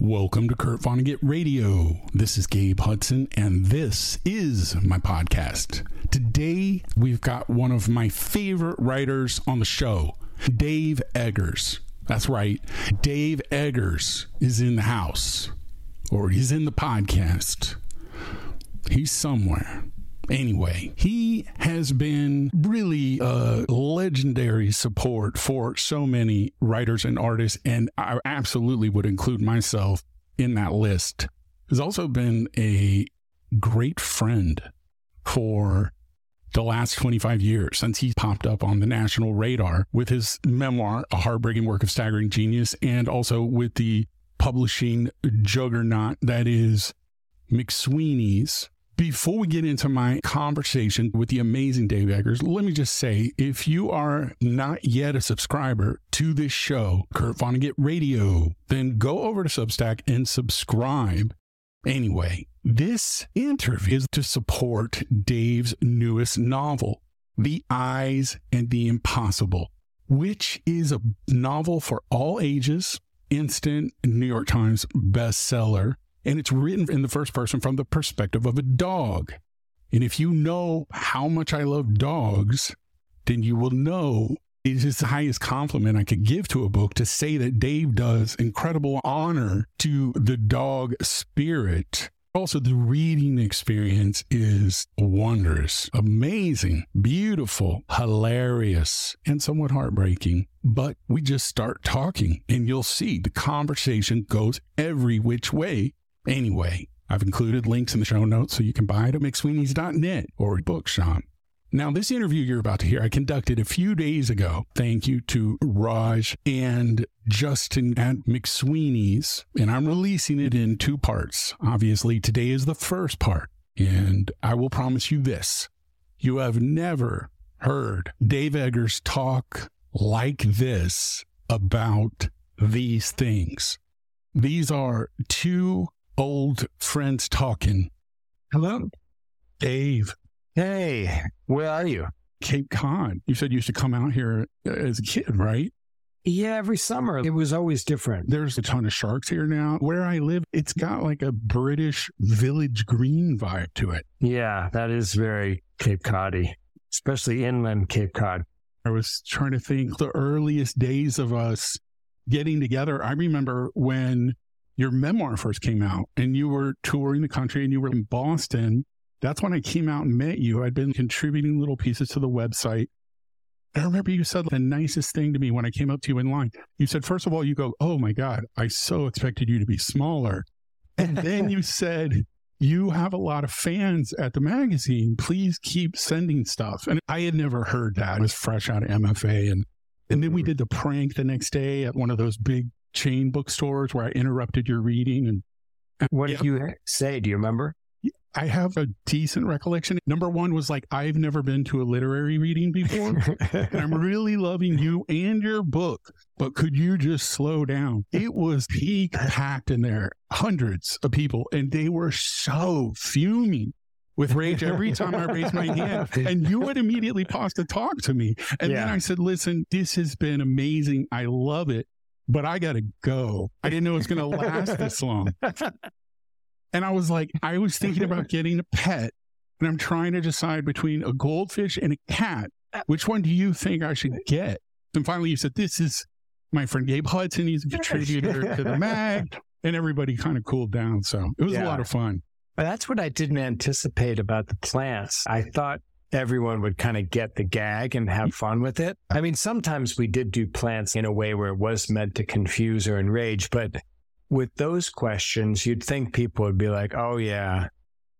Welcome to Kurt Vonnegut Radio. This is Gabe Hudson, and this is my podcast. Today, we've got one of my favorite writers on the show, Dave Eggers. That's right, Dave Eggers is in the house, or he's in the podcast. He's somewhere. Anyway, he has been really a legendary support for so many writers and artists, and I absolutely would include myself in that list. He's also been a great friend for the last 25 years since he popped up on the national radar with his memoir, A Heartbreaking Work of Staggering Genius, and also with the publishing juggernaut that is McSweeney's before we get into my conversation with the amazing Dave Eggers, let me just say if you are not yet a subscriber to this show, Kurt Vonnegut Radio, then go over to Substack and subscribe. Anyway, this interview is to support Dave's newest novel, The Eyes and the Impossible, which is a novel for all ages, instant New York Times bestseller and it's written in the first person from the perspective of a dog. And if you know how much I love dogs, then you will know it is the highest compliment I could give to a book to say that Dave does incredible honor to the dog spirit. Also, the reading experience is wondrous, amazing, beautiful, hilarious, and somewhat heartbreaking. But we just start talking, and you'll see the conversation goes every which way Anyway, I've included links in the show notes so you can buy it at McSweeney's.net or Bookshop. Now, this interview you're about to hear, I conducted a few days ago. Thank you to Raj and Justin at McSweeney's, and I'm releasing it in two parts. Obviously, today is the first part, and I will promise you this you have never heard Dave Eggers talk like this about these things. These are two old friends talking. Hello. Dave. Hey, where are you? Cape Cod. You said you used to come out here uh, as a kid, right? Yeah, every summer. It was always different. There's a ton of sharks here now. Where I live, it's got like a British village green vibe to it. Yeah, that is very Cape Coddy, especially inland Cape Cod. I was trying to think the earliest days of us getting together. I remember when your memoir first came out and you were touring the country and you were in Boston. That's when I came out and met you. I'd been contributing little pieces to the website. I remember you said the nicest thing to me when I came up to you in line. You said, first of all, you go, Oh my God, I so expected you to be smaller. And then you said, You have a lot of fans at the magazine. Please keep sending stuff. And I had never heard that. I was fresh out of MFA. And, and then we mm-hmm. did the prank the next day at one of those big chain bookstores where I interrupted your reading. And what did you say? Do you remember? I have a decent recollection. Number one was like, I've never been to a literary reading before. and I'm really loving you and your book, but could you just slow down? It was peak packed in there, hundreds of people, and they were so fuming with rage every time I raised my hand. And you would immediately pause to talk to me. And yeah. then I said, listen, this has been amazing. I love it but I got to go. I didn't know it was going to last this long. And I was like, I was thinking about getting a pet and I'm trying to decide between a goldfish and a cat. Uh, Which one do you think I should get? And finally you said, this is my friend Gabe Hudson. He's a contributor to the mag and everybody kind of cooled down. So it was yeah. a lot of fun. That's what I didn't anticipate about the plants. I thought everyone would kind of get the gag and have fun with it. I mean, sometimes we did do plants in a way where it was meant to confuse or enrage, but with those questions, you'd think people would be like, oh, yeah.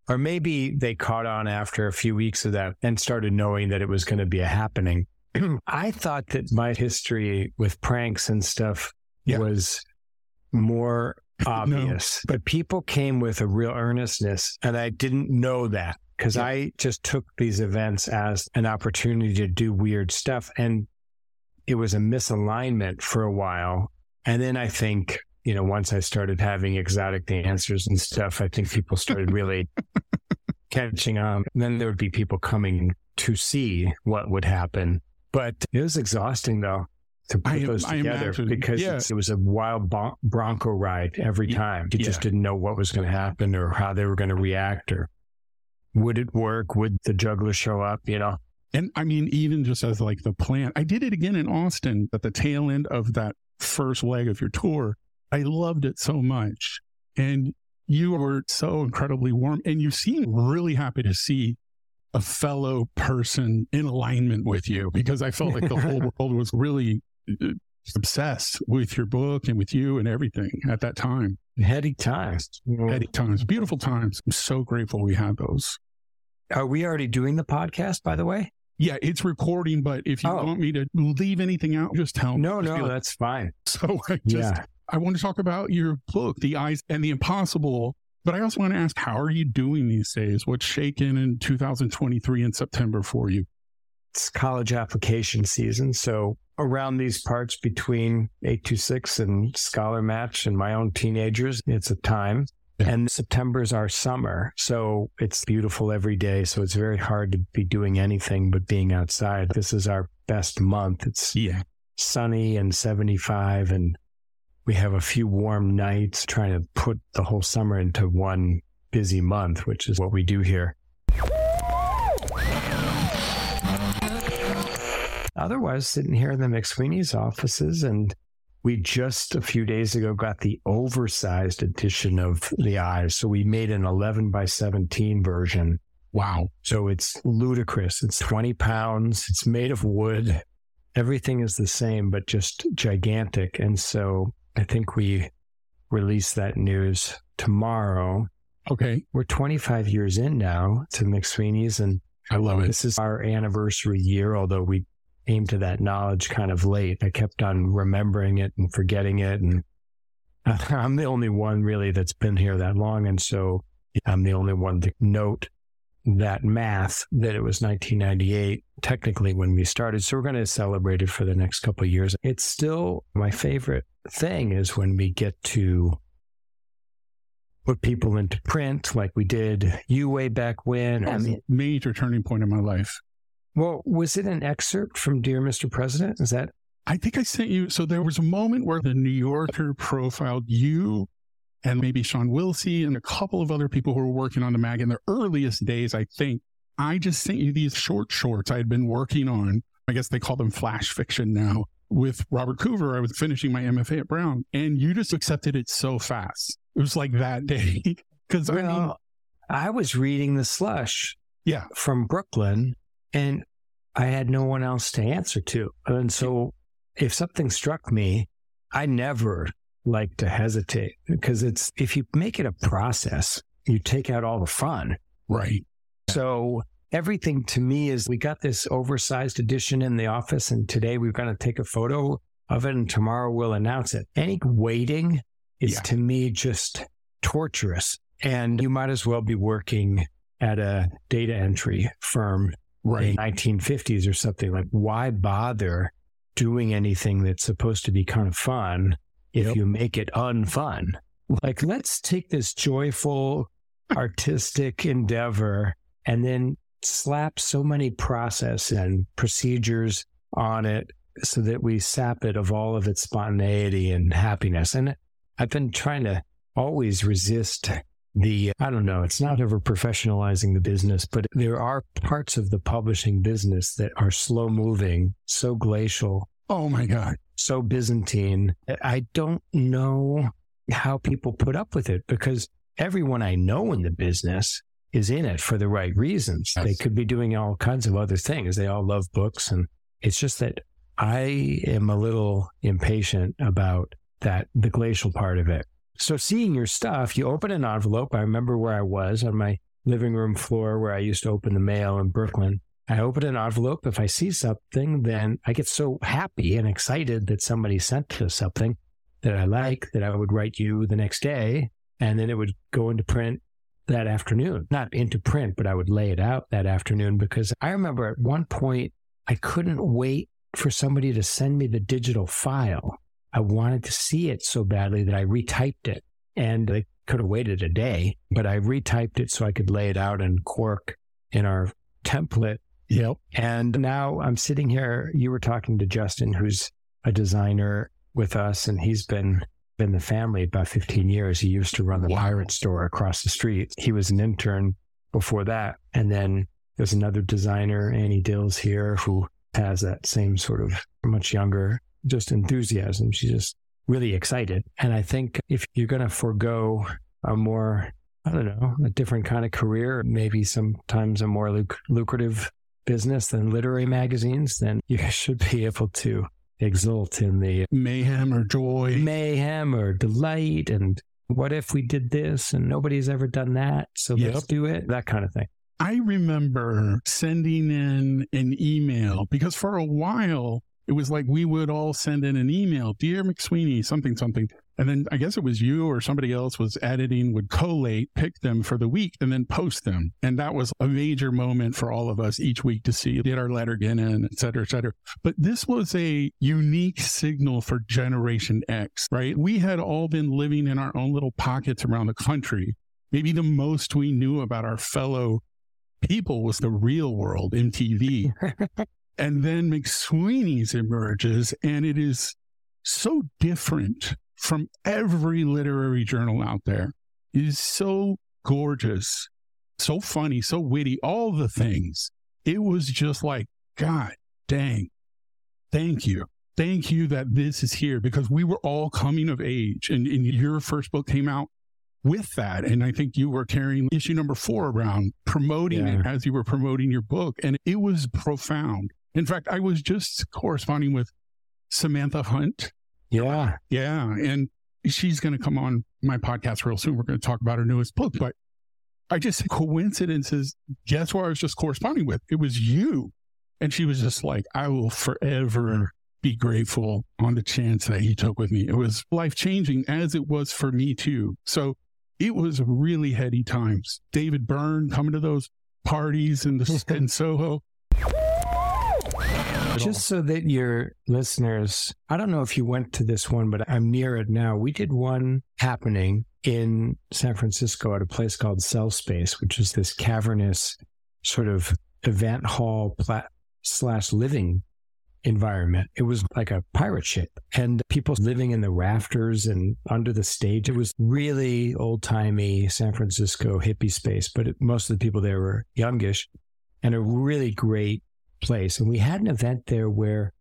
Or maybe they caught on after a few weeks of that and started knowing that it was going to be a happening. I thought that my history with pranks and stuff yeah. was more obvious, no. but people came with a real earnestness, and I didn't know that because yeah. I just took these events as an opportunity to do weird stuff. And it was a misalignment for a while. And then I think, you know, once I started having exotic answers and stuff, I think people started really catching on. And then there would be people coming to see what would happen. But it was exhausting though. to put I- those together because yeah. it was a wild bon- Bronco ride every time. You just didn't know what was going to happen or how they were going to react or would it work? Would the juggler show up? You know, And I mean, even just as like the plan, I did it again in Austin at the tail end of that first leg of your tour. I loved it so much. And you were so incredibly warm and you seemed really happy to see a fellow person in alignment with you because I felt like the whole world was really uh, obsessed with your book and with you and everything at that time. heady times. You Heady times, beautiful times. I'm so grateful we had those. Are we already doing the podcast, by the way? Yeah, it's recording, but if you Oh. want me to leave anything out, just tell me. No, I no, like- that's fine. So I just yeah. I want to talk about your book, The Eyes and the Impossible. But I also want to ask, how are you doing these days? What's shaken in 2023 in September for you? It's college application season. So around these parts between 826 and Scholar Match and my own teenagers, it's a time. Yeah. And is our summer. So it's beautiful every day. So it's very hard to be doing anything but being outside. This is our best month. It's Yeah. sunny and 75 and we have a few warm nights trying to put the whole summer into one busy month, which is what we do here. Otherwise, sitting here in the McSweeney's offices, and we just a few days ago got the oversized edition of the eyes. So we made an 11 by 17 version. Wow. So it's ludicrous. It's 20 pounds. It's made of wood. Everything is the same, but just gigantic. And so I think we release that news tomorrow. Okay. We're 25 years in now to McSweeney's, and I love it. this is our anniversary year, although we came to that knowledge kind of late. I kept on remembering it and forgetting it. And I'm the only one really that's been here that long. And so I'm the only one to note that math that it was 1998 technically when we started so we're going to celebrate it for the next couple of years it's still my favorite thing is when we get to put people into print like we did you way back when That I was mean, a major turning point in my life. Well, was it an excerpt from Dear Mr. President? Is that I think I sent you. So there was a moment where the New Yorker profiled you and maybe Sean Wilsey and a couple of other people who were working on the mag in their earliest days, I think. I just sent you these short shorts I had been working on. I guess they call them flash fiction now. With Robert Coover, I was finishing my MFA at Brown, and you just accepted it so fast. It was like that day. Because I mean, I was reading the slush Yeah. from Brooklyn and I had no one else to answer to. And so if something struck me, I never like to hesitate because it's if you make it a process, you take out all the fun. right. So everything to me is we got this oversized edition in the office, and today we're going to take a photo of it, and tomorrow we'll announce it. Any waiting is Yeah. to me just torturous. And you might as well be working at a data entry firm Right. in 1950s or something. Like, why bother doing anything that's supposed to be kind of fun if Yep. you make it unfun? Like, let's take this joyful, artistic endeavor and then slap so many process and procedures on it so that we sap it of all of its spontaneity and happiness. And I've been trying to always resist the, I don't know, it's not ever professionalizing the business, but there are parts of the publishing business that are slow moving, so glacial, Oh my God. so Byzantine. I don't know how people put up with it because everyone I know in the business is in it for the right reasons. They could be doing all kinds of other things. They all love books. And it's just that I am a little impatient about that, the glacial part of it. So seeing your stuff, you open an envelope. I remember where I was on my living room floor where I used to open the mail in Brooklyn. I open an envelope. If I see something, then I get so happy and excited that somebody sent us something that I like that I would write you the next day. And then it would go into print that afternoon. Not into print, but I would lay it out that afternoon because I remember at one point I couldn't wait for somebody to send me the digital file. I wanted to see it so badly that I retyped it. And I could have waited a day, but I retyped it so I could lay it out in Quark in our template Yep. and now I'm sitting here. You were talking to Justin, who's a designer with us, and he's been in the family about 15 years. He used to run the Wow. pirate store across the street. He was an intern before that. And then there's another designer, Annie Dills here, who has that same sort of much younger, just enthusiasm. She's just really excited. And I think if you're going to forego a more, I don't know, a different kind of career, maybe sometimes a more luc- lucrative business than literary magazines, then you should be able to exult in the Mayhem or joy. mayhem or delight and what if we did this and nobody's ever done that so Yep. let's do it that kind of thing I remember sending in an email because for a while it was like we would all send in an email, Dear McSweeney, something, something. And then I guess it was you or somebody else was editing, would collate, pick them for the week, and then post them. And that was a major moment for all of us each week to see, did our letter get in, et cetera, et cetera. But this was a unique signal for Generation X, right? We had all been living in our own little pockets around the country. Maybe the most we knew about our fellow people was the real world, MTV. and then McSweeney's emerges, and it is so different from every literary journal out there. It is so gorgeous, so funny, so witty, all the things. It was just like, God dang, thank you. Thank you that this is here because we were all coming of age and, and your first book came out with that. And I think you were carrying issue number four around, promoting it as you were promoting your book. And it was profound. In fact, I was just corresponding with Samantha Hunt. yeah Yeah. And she's going to come on my podcast real soon. We're going to talk about her newest book. But I just, coincidences, guess who I was just corresponding with? It was you. And she was just like, I will forever be grateful on the chance that he took with me. It was life changing as it was for me too. So it was really heady times. David Byrne coming to those parties in the in Soho. Just so that your listeners i don't know if you went to this one but i'm near it now we did one happening in san francisco at a place called cell space which is this cavernous sort of event hall plat- slash living environment. It was like a pirate ship and people living in the rafters and under the stage. It was really old timey San Francisco hippie space, but it, most of the people there were youngish and a really great place. And we had an event there where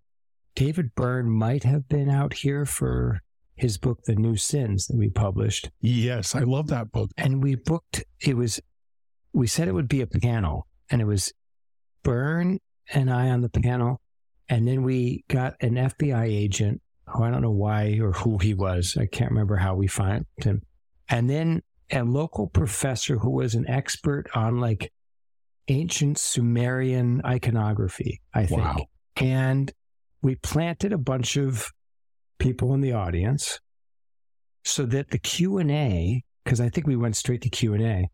David Byrne might have been out here for his book, The New Sins, that we published. Yes, I love that book. And we booked, it was, we said it would be a panel, and it was Byrne and I on the panel. And then we got an FBI agent who I don't know why or who he was. I can't remember how we found him. And then a local professor who was an expert on like ancient Sumerian iconography, I think. Wow. And we planted a bunch of people in the audience so that the Q&A, because I think we went straight to Q&A,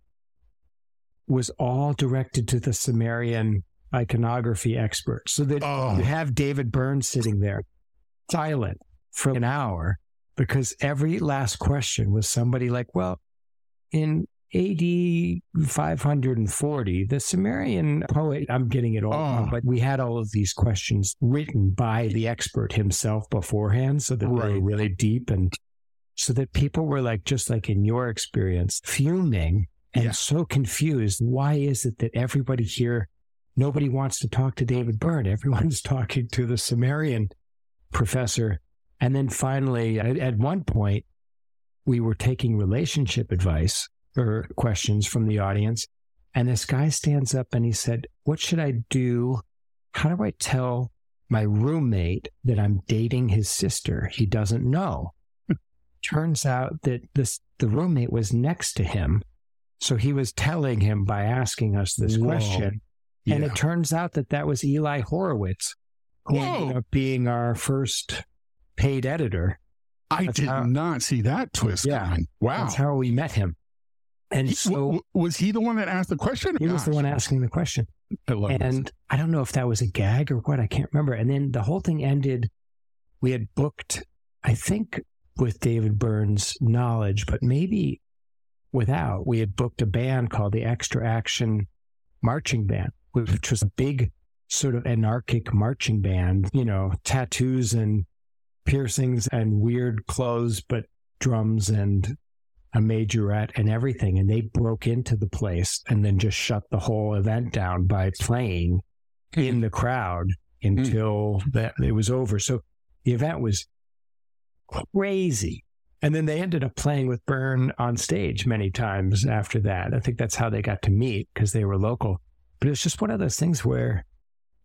was all directed to the Sumerian iconography expert. So that Oh. you have David Byrne sitting there silent for an hour because every last question was somebody like, well, in AD 540, the Sumerian poet, I'm getting it all wrong, Oh. but we had all of these questions written by the expert himself beforehand so that they were really deep and so that people were like, just like in your experience, fuming and Yeah. so confused. Why is it that everybody here, nobody wants to talk to David Byrne? Everyone's talking to the Sumerian professor. And then finally, at, at one point, we were taking relationship advice or questions from the audience. And this guy stands up and he said, What should I do? How do I tell my roommate that I'm dating his sister? He doesn't know. Turns out that this the roommate was next to him. So he was telling him by asking us this Whoa. question. And it turns out that that was Eli Horowitz, who ended up being our first paid editor. I That's did how- not see that twist Yeah. coming. Wow. That's how we met him. And He- so w- was he the one that asked the question? he was the one asking the question. I love this. And I don't know if that was a gag or what. I can't remember. And then the whole thing ended. We had booked, I think, with David Byrne's knowledge, but maybe without. We had booked a band called the Extra Action Marching Band, which was a big sort of anarchic marching band, you know, tattoos and piercings and weird clothes, but drums and a majorette and everything. And they broke into the place and then just shut the whole event down by playing in the crowd until mm. that it was over. So the event was crazy. And then they ended up playing with Byrne on stage many times after that. I think that's how they got to meet because they were local. But it's just one of those things where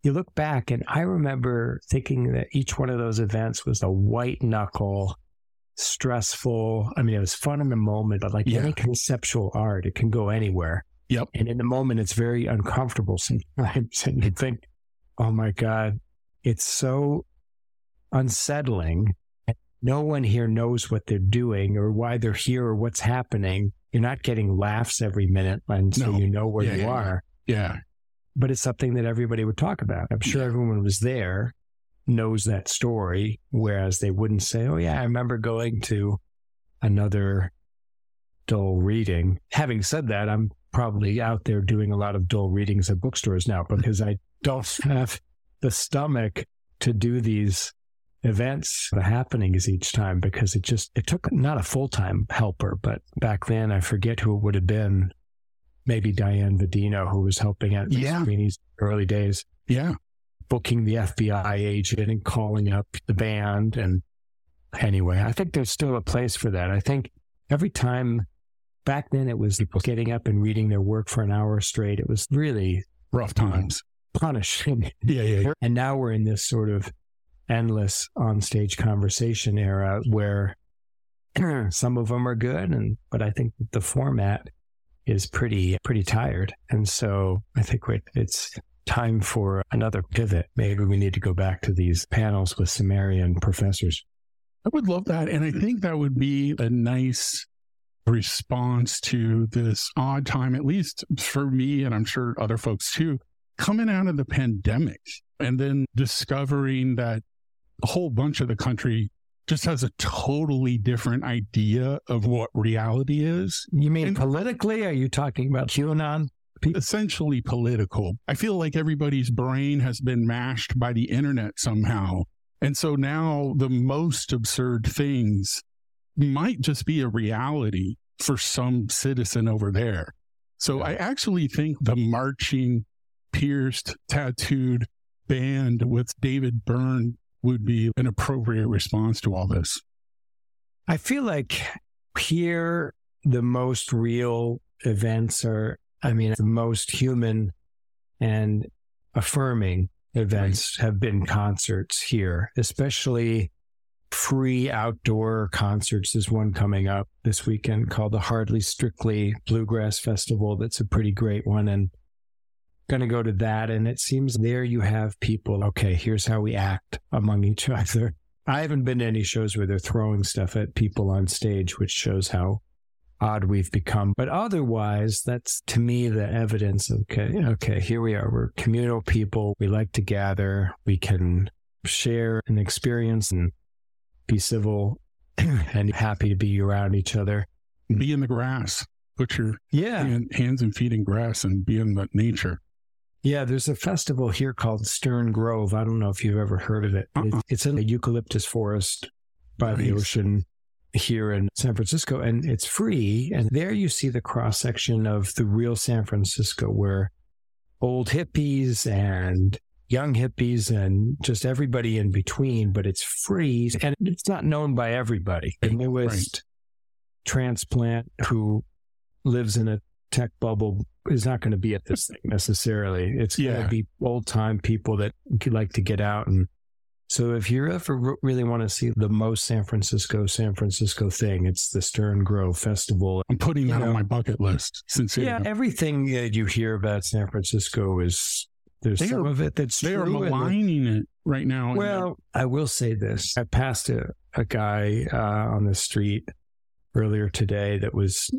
you look back, and I remember thinking that each one of those events was a white knuckle, stressful. I mean, it was fun in the moment, but like yeah. any conceptual art, it can go anywhere. Yep. And in the moment, it's very uncomfortable sometimes. And you think, oh my God, it's so unsettling. No one here knows what they're doing or why they're here or what's happening. You're not getting laughs every minute, and so no. you know where yeah, you yeah, are. Yeah but it's something that everybody would talk about. I'm sure everyone was there knows that story, whereas they wouldn't say, "Oh yeah, I remember going to another dull reading." Having said that, I'm probably out there doing a lot of dull readings at bookstores now because I don't have the stomach to do these events the happenings each time because it just it took not a full-time helper but back then i forget who it would have been maybe Diane Vadino, who was helping at yeah. Sweeney's early days. Yeah. Booking the FBI agent and calling up the band. And anyway, I think there's still a place for that. I think every time back then it was people getting up and reading their work for an hour straight. It was really rough times, punishing. Yeah, yeah, yeah. And now we're in this sort of endless on-stage conversation era where some of them are good, and but I think the format is pretty pretty tired, and so I think it's time for another pivot. Maybe we need to go back to these panels with Sumerian professors. I would love that, and I think that would be a nice response to this odd time, at least for me, and I'm sure other folks too, coming out of the pandemic and then discovering that a whole bunch of the country just has a totally different idea of what reality is. You mean and politically? Are you talking about QAnon? Essentially political. I feel like everybody's brain has been mashed by the internet somehow. And so now the most absurd things might just be a reality for some citizen over there. So I actually think the marching, pierced, tattooed band with David Byrne would be an appropriate response to all this? I feel like here the most real events are, I mean, the most human and affirming events have been concerts here, especially free outdoor concerts. There's one coming up this weekend called the Hardly Strictly Bluegrass Festival. That's a pretty great one. And going to go to that. And it seems there you have people, okay, here's how we act among each other. I haven't been to any shows where they're throwing stuff at people on stage, which shows how odd we've become. But otherwise, that's to me the evidence okay, okay, here we are. We're communal people. We like to gather. We can share an experience and be civil and happy to be around each other. Be in the grass. Put your yeah. hands and feet in grass and be in the nature. Yeah, there's a festival here called Stern Grove. I don't know if you've ever heard of it. Uh-uh. It's in a eucalyptus forest by nice. the ocean here in San Francisco, and it's free. And there you see the cross section of the real San Francisco, where old hippies and young hippies and just everybody in between, but it's free and it's not known by everybody. The newest right. transplant who lives in a tech bubble is not going to be at this thing necessarily. It's yeah. going to be old time people that like to get out. And so if you ever really want to see the most San Francisco, San Francisco thing, it's the Stern Grove Festival. I'm putting that you know, on my bucket list. Sincerely. Yeah, everything that you hear about San Francisco is there's they some are, of it that's they are maligning it right now. Well, I will say this: I passed a, a guy uh, on the street earlier today that was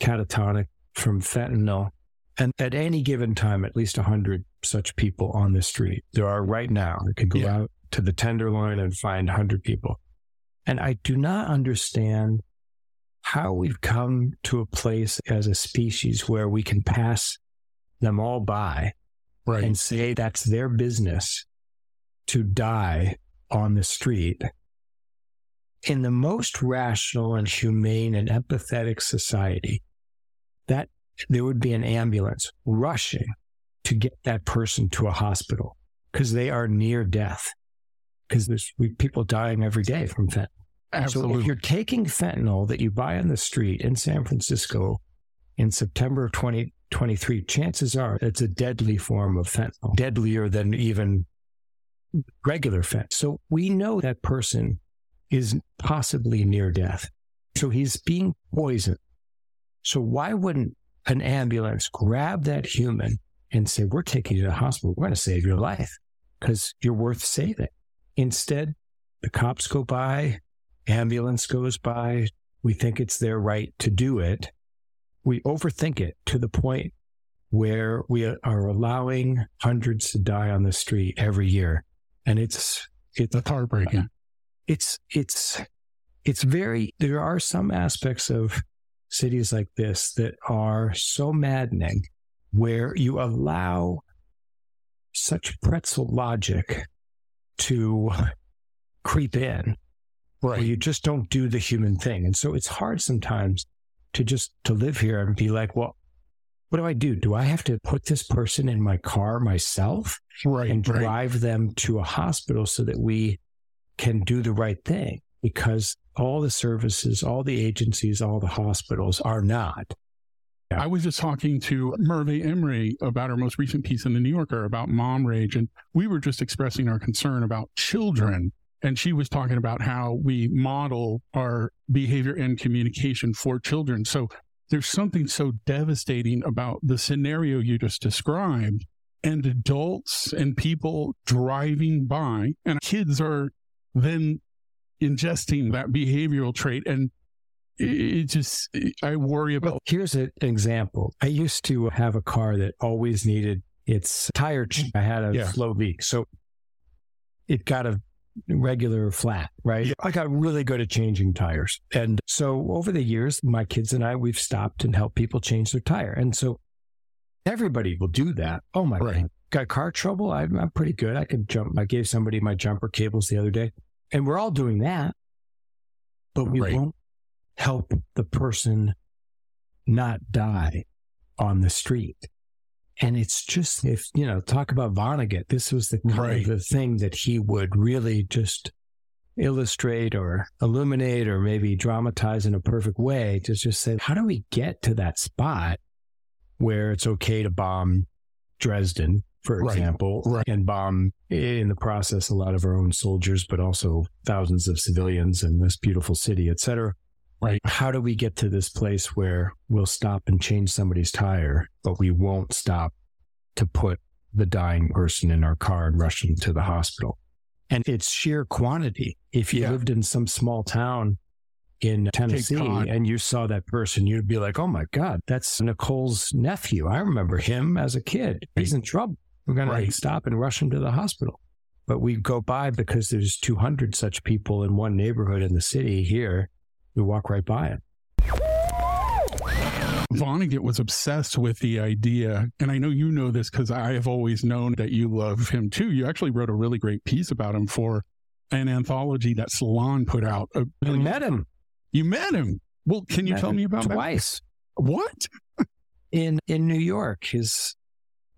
catatonic from fentanyl and at any given time, at least 100 such people on the street. There are right now. I could go yeah. out to the Tenderloin and find 100 people. And I do not understand how we've come to a place as a species where we can pass them all by right. and say that's their business to die on the street in the most rational and humane and empathetic society, that there would be an ambulance rushing to get that person to a hospital because they are near death. Because there's people dying every day from fentanyl. Absolutely. So if you're taking fentanyl that you buy on the street in San Francisco in September of 2023, chances are it's a deadly form of fentanyl, deadlier than even regular fentanyl. So we know that person is possibly near death. So he's being poisoned. So why wouldn't an ambulance grab that human and say, We're taking you to the hospital. We're going to save your life because you're worth saving. Instead, the cops go by, ambulance goes by. We think it's their right to do it. We overthink it to the point where we are allowing hundreds to die on the street every year. And it's, it's That's heartbreaking. Uh, it's, it's, it's very, there are some aspects of cities like this that are so maddening where you allow such pretzel logic to creep in right. where you just don't do the human thing and so it's hard sometimes to just to live here and be like well what do i do do i have to put this person in my car myself right and drive right. them to a hospital so that we can do the right thing because all the services, all the agencies, all the hospitals are not. I was just talking to Merve Emre about her most recent piece in the New Yorker about mom rage, and we were just expressing our concern about children. And she was talking about how we model our behavior and communication for children. So there's something so devastating about the scenario you just described and adults and people driving by and kids are then ingesting that behavioral trait and it just i worry about well, here's an example. I used to have a car that always needed its tire i had a yeah. slow leak so it got a regular flat right? Yeah. i got really good at changing tires. And so over the years my kids and i we've stopped and helped people change their tire. And so everybody will do that. Oh my right. god. Got car trouble? I'm, I'm pretty good. I can jump. I gave somebody my jumper cables the other day and we're all doing that, but we right. won't help the person not die on the street. And it's just, if, you know, talk about Vonnegut, this was the kind right. of the thing that he would really just illustrate or illuminate or maybe dramatize in a perfect way to just say, how do we get to that spot where it's okay to bomb Dresden for right. example, right. and bomb in the process a lot of our own soldiers, but also thousands of civilians in this beautiful city, et cetera. Right. How do we get to this place where we'll stop and change somebody's tire, but we won't stop to put the dying person in our car and rush them to the hospital? And it's sheer quantity. If you yeah. lived in some small town in Tennessee and you saw that person, you'd be like, oh my God, that's Nicole's nephew. I remember him as a kid. He's in trouble. We're going right. to stop and rush him to the hospital. But we go by because there's 200 such people in one neighborhood in the city here. We walk right by it. Vonnegut was obsessed with the idea, and I know you know this because I have always known that you love him too. You actually wrote a really great piece about him for an anthology that Salon put out. I met him. You met him. Well, can you met tell me about twice? That? What? in in New York, his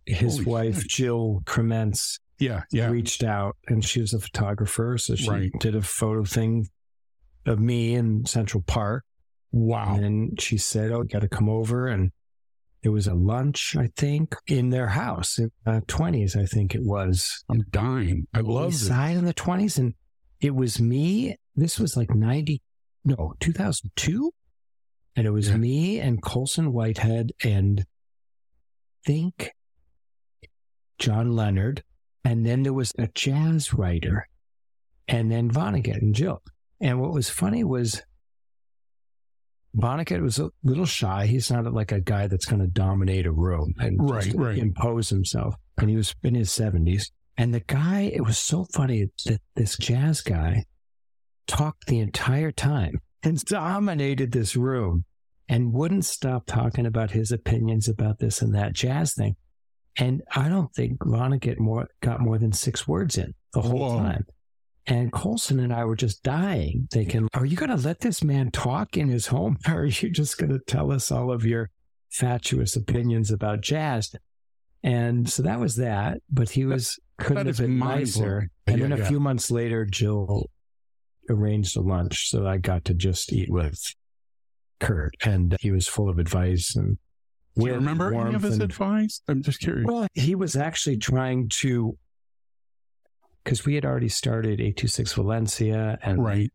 his Holy wife shit. Jill Krementz yeah, yeah. reached out and she was a photographer. So she right. did a photo thing of me in Central Park. Wow. And she said, Oh, you got to come over. And it was a lunch, I think, in their house, in uh, 20s, I think it was. I'm dying. I love it. Side in the 20s. And it was me. This was like 90, no, 2002. And it was yeah. me and Colson Whitehead and think John Leonard, and then there was a jazz writer, and then Vonnegut and Jill. And what was funny was Vonnegut was a little shy. He's not like a guy that's going to dominate a room and right, right. impose himself. And he was in his 70s. And the guy, it was so funny that this jazz guy talked the entire time and dominated this room and wouldn't stop talking about his opinions about this and that jazz thing. And I don't think Vonnegut more got more than six words in the whole Whoa. time. And Colson and I were just dying, thinking, are you going to let this man talk in his home? Or are you just going to tell us all of your fatuous opinions about jazz? And so that was that. But he was couldn't have been nicer. And yeah, then a yeah. few months later, Jill arranged a lunch. So I got to just eat with Kurt. And he was full of advice and do you remember any of his and, advice? I'm just curious. Well, he was actually trying to, because we had already started 826 Valencia and right.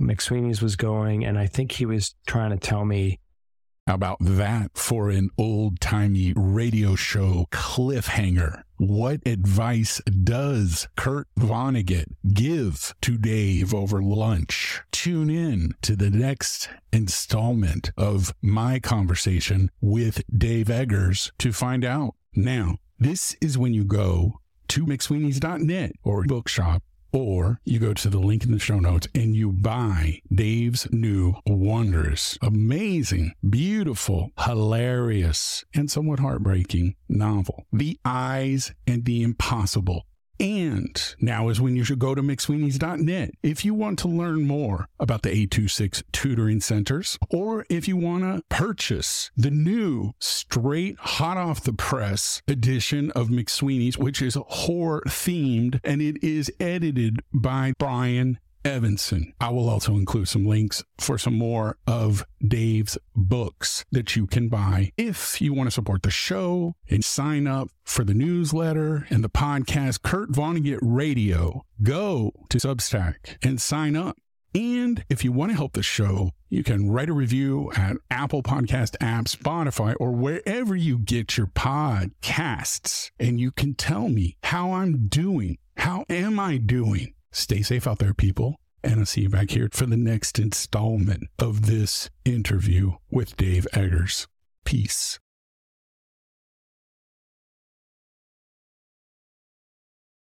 McSweeney's was going. And I think he was trying to tell me how about that for an old timey radio show cliffhanger? What advice does Kurt Vonnegut give to Dave over lunch? Tune in to the next installment of my conversation with Dave Eggers to find out. Now, this is when you go to McSweeney's.net or bookshop or you go to the link in the show notes and you buy Dave's new wondrous, amazing, beautiful, hilarious, and somewhat heartbreaking novel, The Eyes and the Impossible and now is when you should go to McSweeney's.net if you want to learn more about the 826 tutoring centers, or if you want to purchase the new straight hot off the press edition of McSweeney's, which is horror themed and it is edited by Brian Evenson. I will also include some links for some more of Dave's books that you can buy if you want to support the show and sign up for the newsletter and the podcast Kurt Vonnegut Radio. Go to Substack and sign up. And if you want to help the show, you can write a review at Apple Podcast app, Spotify, or wherever you get your podcasts. And you can tell me how I'm doing. How am I doing? Stay safe out there, people. And I'll see you back here for the next installment of this interview with Dave Eggers. Peace.